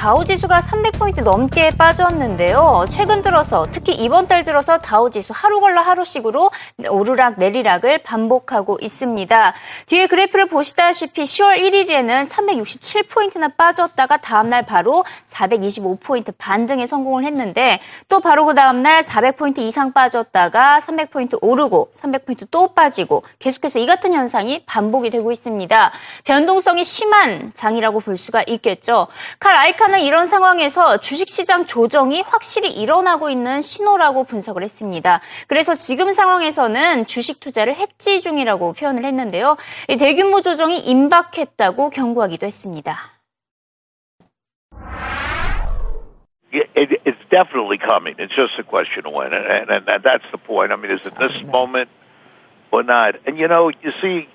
다우지수가 300포인트 넘게 빠졌는데요. 최근 들어서 특히 이번 달 들어서 다우지수 하루 걸러 하루씩으로 오르락 내리락을 반복하고 있습니다. 뒤에 그래프를 보시다시피 10월 1일에는 367포인트나 빠졌다가 다음날 바로 425포인트 반등에 성공을 했는데 또 바로 그 다음날 400포인트 이상 빠졌다가 300포인트 오르고 300포인트 또 빠지고 계속해서 이 같은 현상이 반복이 되고 있습니다. 변동성이 심한 장이라고 볼 수가 있겠죠. 칼 아이 카는 이런 상황에서 주식시장 조정이 확실히 일어나고 있는 신호라고 분석을 했습니다. 그래서 지금 상황에서는 주식 투자를 해지 중이라고 표현을 했는데요. 대규모 조정이 임박했다고 경고하기도 했습니다. It, it's definitely coming. It's just a question of when, and, and, and that's the point. I mean, is it this moment or not? And you know, you see,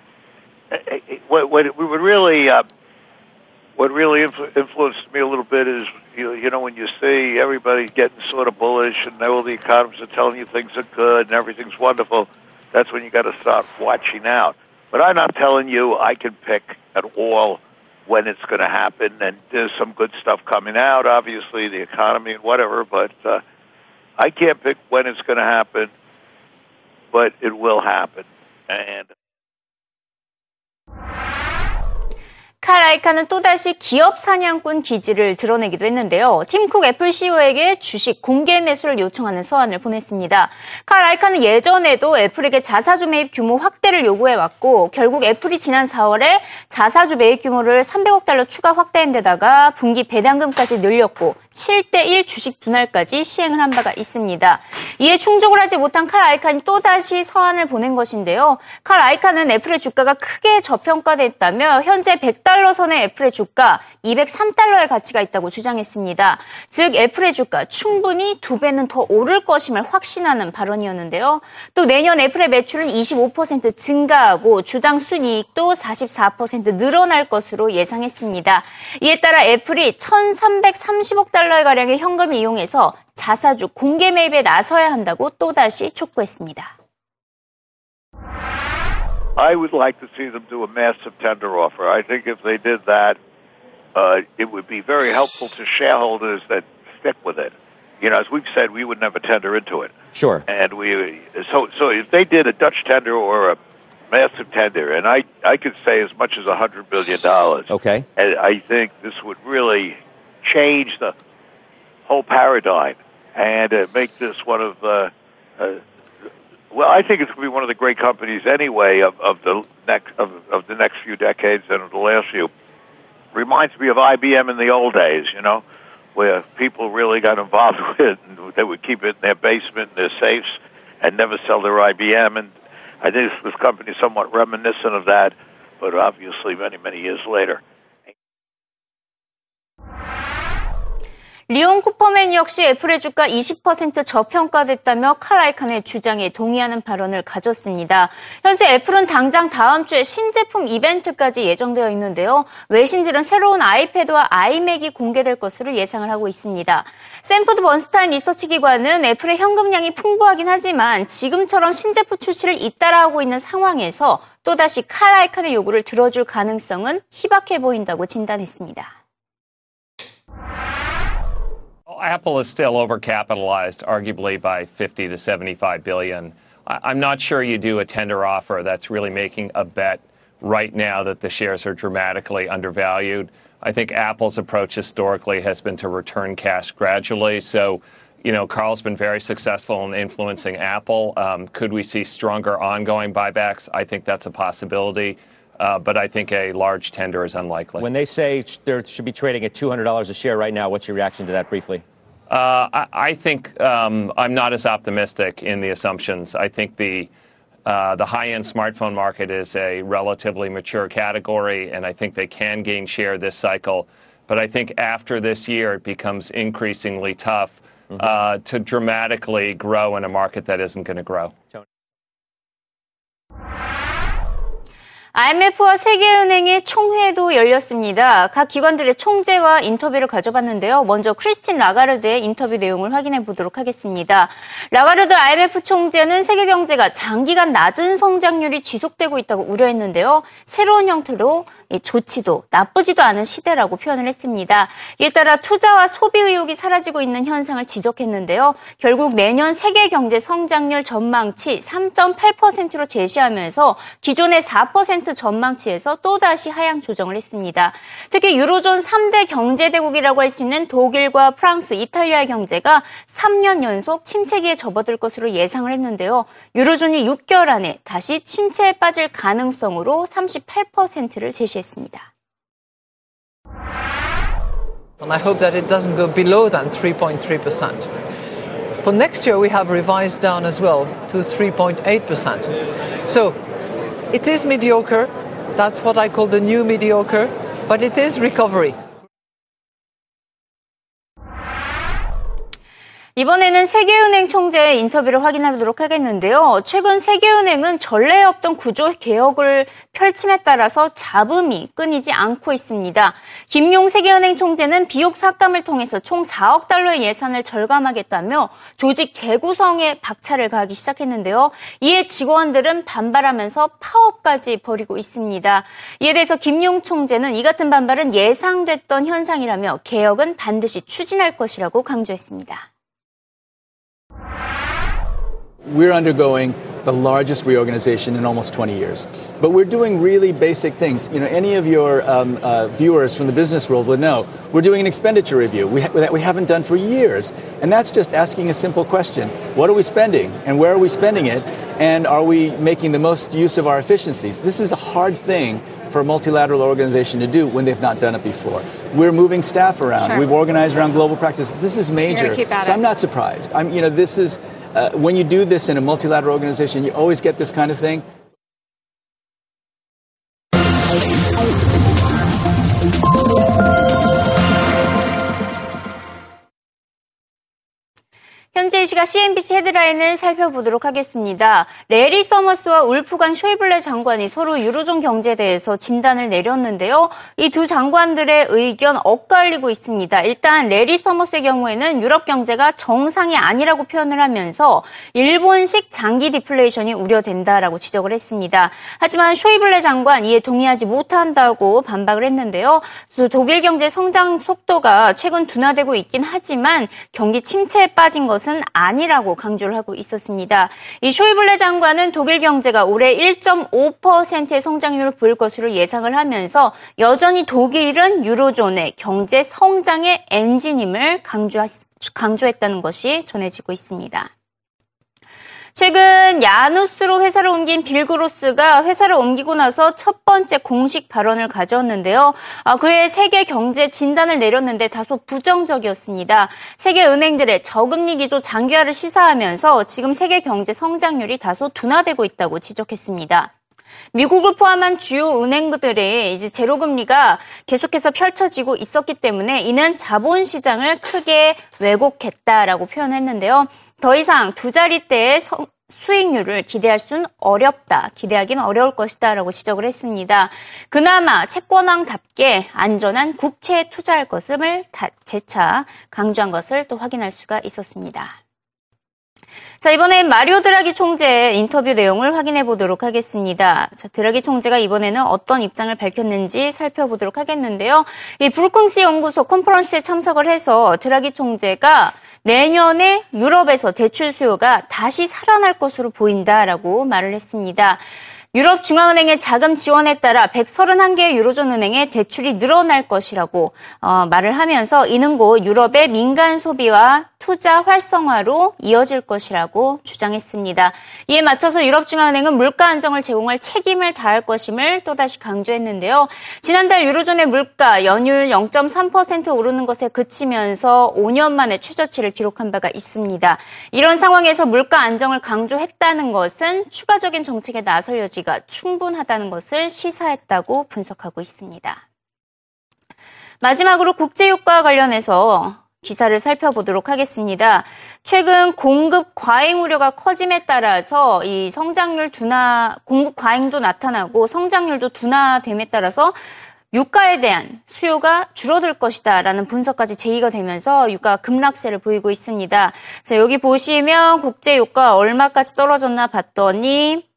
what, what would really uh, what really influ- influenced me a little bit is you, you know when you see everybody getting sort of bullish and all the economists are telling you things are good and everything's wonderful, that's when you got to start watching out. But I'm not telling you I can pick at all when it's going to happen, and there's some good stuff coming out. Obviously, the economy and whatever, but uh, I can't pick when it's going to happen. But it will happen, and. 칼 아이카는 또다시 기업 사냥꾼 기지를 드러내기도 했는데요. 팀쿡 애플 CEO에게 주식 공개 매수를 요청하는 서한을 보냈습니다. 칼 아이카는 예전에도 애플에게 자사주 매입 규모 확대를 요구해왔고 결국 애플이 지난 4월에 자사주 매입 규모를 300억 달러 추가 확대한 데다가 분기 배당금까지 늘렸고 7대1 주식 분할까지 시행을 한 바가 있습니다. 이에 충족을 하지 못한 칼 아이칸이 또다시 서한을 보낸 것인데요. 칼 아이칸은 애플의 주가가 크게 저평가됐다며 현재 100달러 100달러 선의 애플의 주가 203달러의 가치가 있다고 주장했습니다. 즉 애플의 주가 충분히 두 배는 더 오를 것임을 확신하는 발언이었는데요. 또 내년 애플의 매출은 25% 증가하고 주당 순이익도 44% 늘어날 것으로 예상했습니다. 이에 따라 애플이 1,330억 달러의 가량의 현금을 이용해서 자사주 공개 매입에 나서야 한다고 또다시 촉구했습니다. I would like to see them do a massive tender offer. I think if they did that, uh, it would be very helpful to shareholders that stick with it. You know, as we've said, we would never tender into it. Sure. And we so so if they did a Dutch tender or a massive tender, and I I could say as much as a hundred billion dollars. Okay. And I think this would really change the whole paradigm and uh, make this one of the uh, well, I think it's going to be one of the great companies anyway of, of the next of, of the next few decades and of the last few. Reminds me of IBM in the old days, you know, where people really got involved with it and they would keep it in their basement, in their safes, and never sell their IBM. And I think this, this company is somewhat reminiscent of that, but obviously many, many years later. 리온 쿠퍼맨 역시 애플의 주가 20% 저평가됐다며 칼 아이칸의 주장에 동의하는 발언을 가졌습니다. 현재 애플은 당장 다음 주에 신제품 이벤트까지 예정되어 있는데요. 외신들은 새로운 아이패드와 아이맥이 공개될 것으로 예상을 하고 있습니다. 샌포드 번스타인 리서치 기관은 애플의 현금량이 풍부하긴 하지만 지금처럼 신제품 출시를 잇따라하고 있는 상황에서 또다시 칼 아이칸의 요구를 들어줄 가능성은 희박해 보인다고 진단했습니다. Apple is still overcapitalized, arguably by 50 to 75 billion. I'm not sure you do a tender offer that's really making a bet right now that the shares are dramatically undervalued. I think Apple's approach historically has been to return cash gradually. So, you know, Carl's been very successful in influencing Apple. Um, could we see stronger ongoing buybacks? I think that's a possibility. Uh, but I think a large tender is unlikely. When they say they should be trading at $200 a share right now, what's your reaction to that briefly? Uh, I, I, think um, I'm not as optimistic in the assumptions. I think the uh, the high-end smartphone market is a relatively mature category, and I think they can gain share this cycle. But I think after this year, it becomes increasingly tough mm-hmm. uh, to dramatically grow in a market that isn't going to grow. IMF와 세계은행의 총회도 열렸습니다. 각 기관들의 총재와 인터뷰를 가져봤는데요. 먼저 크리스틴 라가르드의 인터뷰 내용을 확인해 보도록 하겠습니다. 라가르드 IMF 총재는 세계 경제가 장기간 낮은 성장률이 지속되고 있다고 우려했는데요. 새로운 형태로 좋지도 나쁘지도 않은 시대라고 표현을 했습니다. 이에 따라 투자와 소비 의욕이 사라지고 있는 현상을 지적했는데요. 결국 내년 세계 경제 성장률 전망치 3.8%로 제시하면서 기존의 4% 2% 전망치에서 또다시 하향 조정을 했습니다. 특히 유로존 3대 경제대국이라고 할 수 있는 독일과 프랑스, 이탈리아의 경제가 3년 연속 침체기에 접어들 것으로 예상을 했는데요. 유로존이 6개월 안에 다시 침체에 빠질 가능성으로 38%를 제시했습니다. And I hope that it doesn't go below than 3.3%. For next year, we have revised down as well to 3.8%. So It is mediocre. That's what I call the new mediocre, but it is recovery. 이번에는 세계은행 총재의 인터뷰를 확인하도록 하겠는데요. 최근 세계은행은 전례 없던 구조 개혁을 펼침에 따라서 잡음이 끊이지 않고 있습니다. 김용 세계은행 총재는 비옥 삭감을 통해서 총 4억 달러의 예산을 절감하겠다며 조직 재구성에 박차를 가하기 시작했는데요. 이에 직원들은 반발하면서 파업까지 벌이고 있습니다. 이에 대해서 김용 총재는 이 같은 반발은 예상됐던 현상이라며 개혁은 반드시 추진할 것이라고 강조했습니다. We're undergoing the largest reorganization in almost 20 years. But we're doing really basic things. You know, any of your um, uh, viewers from the business world would know we're doing an expenditure review we ha- that we haven't done for years. And that's just asking a simple question What are we spending? And where are we spending it? And are we making the most use of our efficiencies? This is a hard thing for a multilateral organization to do when they've not done it before. We're moving staff around. Sure. We've organized around global practices. This is major. so. I'm not surprised. I'm, you know, this is uh, when you do this in a multilateral organization, you always get this kind of thing. 현재 이 시각 CNBC 헤드라인을 살펴보도록 하겠습니다. 레리 서머스와 울프강 쇼이블레 장관이 서로 유로존 경제에 대해서 진단을 내렸는데요. 이 두 장관들의 의견 엇갈리고 있습니다. 일단 레리 서머스의 경우에는 유럽 경제가 정상이 아니라고 표현을 하면서 일본식 장기 디플레이션이 우려된다라고 지적을 했습니다. 하지만 쇼이블레 장관 이에 동의하지 못한다고 반박을 했는데요. 독일 경제 성장 속도가 최근 둔화되고 있긴 하지만 경기 침체에 빠진 것은 것은 아니라고 강조를 하고 있었습니다. 이 쇼이블레 장관은 독일 경제가 올해 1.5%의 성장률을 보일 것으로 예상을 하면서 여전히 독일은 유로존의 경제 성장의 엔진임을 강조했다는 것이 전해지고 있습니다. 최근 야누스로 회사를 옮긴 빌그로스가 회사를 옮기고 나서 첫 번째 공식 발언을 가졌는데요. 아, 그의 세계 경제 진단을 내렸는데 다소 부정적이었습니다. 세계 은행들의 저금리 기조 장기화를 시사하면서 지금 세계 경제 성장률이 다소 둔화되고 있다고 지적했습니다. 미국을 포함한 주요 은행들의 이제 제로금리가 계속해서 펼쳐지고 있었기 때문에 이는 자본 시장을 크게 왜곡했다라고 표현했는데요. 더 이상 두 자릿대의 수익률을 기대할 수는 어렵다. 기대하기는 어려울 것이다 라고 지적을 했습니다. 그나마 채권왕답게 안전한 국채에 투자할 것을 재차 강조한 것을 또 확인할 수가 있었습니다. 자, 이번엔 마리오 드라기 총재의 인터뷰 내용을 확인해 보도록 하겠습니다. 자, 드라기 총재가 이번에는 어떤 입장을 밝혔는지 살펴보도록 하겠는데요. 이 브루킹스 연구소 컨퍼런스에 참석을 해서 드라기 총재가 내년에 유럽에서 대출 수요가 다시 살아날 것으로 보인다라고 말을 했습니다. 유럽 중앙은행의 자금 지원에 따라 131개의 유로존 은행의 대출이 늘어날 것이라고 어, 말을 하면서 이는 곧 유럽의 민간 소비와 투자 활성화로 이어질 것이라고 주장했습니다. 이에 맞춰서 유럽중앙은행은 물가 안정을 제공할 책임을 다할 것임을 또다시 강조했는데요. 지난달 유로존의 물가 연율 0.3% 오르는 것에 그치면서 5년 만에 최저치를 기록한 바가 있습니다. 이런 상황에서 물가 안정을 강조했다는 것은 추가적인 정책에 나설 여지가 충분하다는 것을 시사했다고 분석하고 있습니다. 마지막으로 국제유가 관련해서 기사를 살펴보도록 하겠습니다. 최근 공급 과잉 우려가 커짐에 따라서 이 성장률 둔화, 공급 과잉도 나타나고 성장률도 둔화됨에 따라서 유가에 대한 수요가 줄어들 것이다라는 분석까지 제기가 되면서 유가 급락세를 보이고 있습니다. 자, 여기 보시면 국제 유가 얼마까지 떨어졌나 봤더니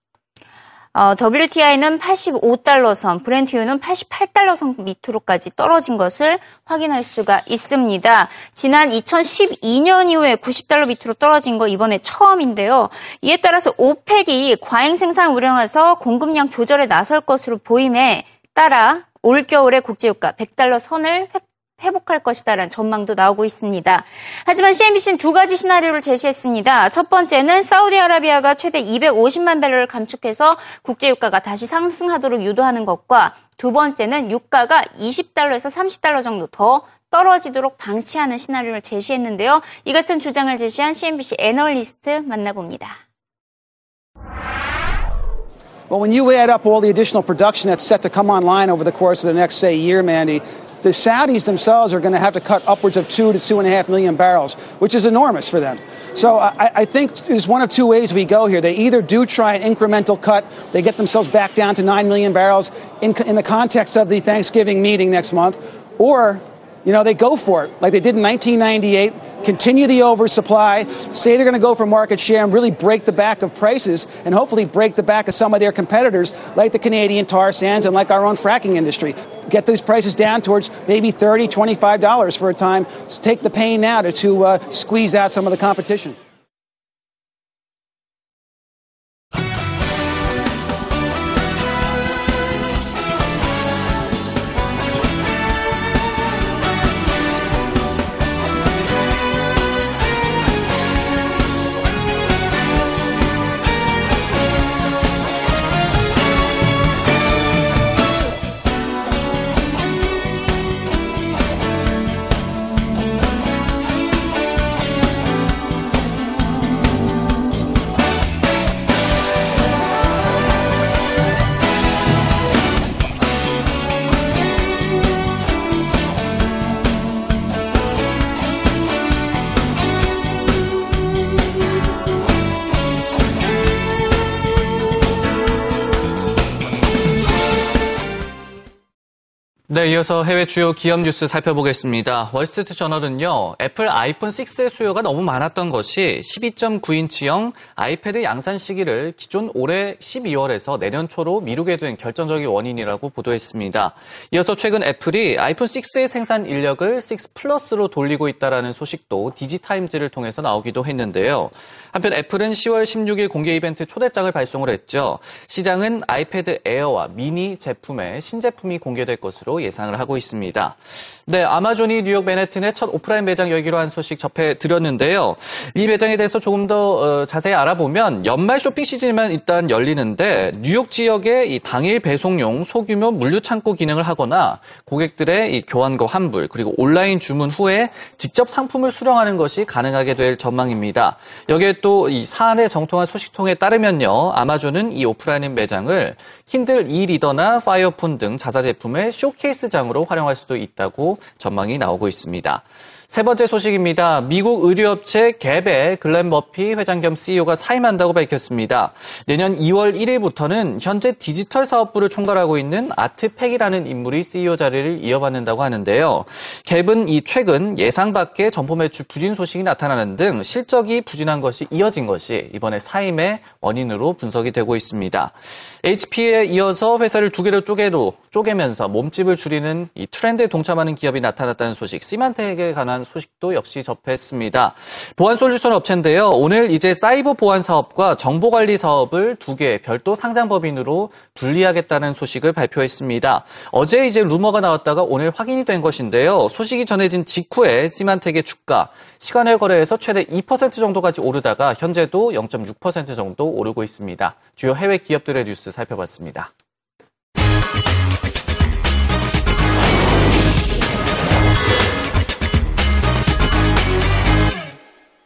어, WTI는 85달러 선, 브렌트유는 88달러 선 밑으로까지 떨어진 것을 확인할 수가 있습니다. 지난 2012년 이후에 90달러 밑으로 떨어진 거 이번에 처음인데요. 이에 따라서 오펙이 과잉 생산 우려해서 공급량 조절에 나설 것으로 보임에 따라 올겨울에 국제유가 100달러 선을 회복할 것이다라는 전망도 나오고 있습니다. 하지만 CNBC는 두 가지 시나리오를 제시했습니다. 첫 번째는 사우디아라비아가 최대 250만 배럴을 감축해서 국제 유가가 다시 상승하도록 유도하는 것과 두 번째는 유가가 20달러에서 30달러 정도 더 떨어지도록 방치하는 시나리오를 제시했는데요. 이 같은 주장을 제시한 CNBC 애널리스트 만나봅니다. Well, when you add up all the additional production that's set to come online over the course of the next, say, year, Mandy, the Saudis themselves are going to have to cut upwards of two to two and a half million barrels, which is enormous for them. So I, I, think there's one of two ways we go here. They either do try an incremental cut, they get themselves back down to nine million barrels in, in the context of the Thanksgiving meeting next month, or you know, they go for it like they did in 1998, continue the oversupply, say they're going to go for market share and really break the back of prices and hopefully break the back of some of their competitors like the Canadian tar sands and like our own fracking industry. Get those prices down towards maybe $30, $25 for a time. take the pain now to, to uh, squeeze out some of the competition. 네, 이어서 해외 주요 기업 뉴스 살펴보겠습니다. 월스트리트 저널은요, 애플 아이폰 6의 수요가 너무 많았던 것이 12.9인치형 아이패드 양산 시기를 기존 올해 12월에서 내년 초로 미루게 된 결정적인 원인이라고 보도했습니다. 이어서 최근 애플이 아이폰 6의 생산 인력을 6 플러스로 돌리고 있다는 소식도 디지타임즈를 통해서 나오기도 했는데요. 한편 애플은 10월 16일 공개 이벤트 초대장을 발송을 했죠. 시장은 아이패드 에어와 미니 제품의 신제품이 공개될 것으로 예상을 하고 있습니다. 네, 아마존이 뉴욕 맨해튼의 첫 오프라인 매장 열기로 한 소식 접해 드렸는데요. 이 매장에 대해서 조금 더 어, 자세히 알아보면 연말 쇼핑 시즌만 일단 열리는데 뉴욕 지역에 이 당일 배송용 소규모 물류 창고 기능을 하거나 고객들의 이 교환과 환불 그리고 온라인 주문 후에 직접 상품을 수령하는 것이 가능하게 될 전망입니다. 여기에 또 이 사안에 정통한 소식통에 따르면요. 아마존은 이 오프라인 매장을 킨들 e-reader나 파이어폰 등 자사 제품의 쇼케이스 장으로 활용할 수도 있다고 전망이 나오고 있습니다. 세 번째 소식입니다. 미국 의류업체 갭의 글렌 머피 회장 겸 CEO가 사임한다고 밝혔습니다. 내년 2월 1일부터는 현재 디지털 사업부를 총괄하고 있는 아트 펙이라는 인물이 CEO 자리를 이어받는다고 하는데요. 갭은 이 최근 예상 밖의 점포 매출 부진 소식이 나타나는 등 실적이 부진한 것이 이어진 것이 이번에 사임의 원인으로 분석이 되고 있습니다. HP에 이어서 회사를 두 개로 쪼개로 쪼개면서 몸집을 줄이는 이 트렌드에 동참하는 기업이 나타났다는 소식, 시만텍에 관한 소식도 역시 접했습니다. 보안 솔루션 업체인데요. 오늘 이제 사이버 보안 사업과 정보 관리 사업을 두 개 별도 상장 법인으로 분리하겠다는 소식을 발표했습니다. 어제 이제 루머가 나왔다가 오늘 확인이 된 것인데요. 소식이 전해진 직후에 시만텍의 주가 시간외 거래에서 최대 2% 정도까지 오르다가 현재도 0.6% 정도 오르고 있습니다. 주요 해외 기업들의 뉴스 살펴봤습니다.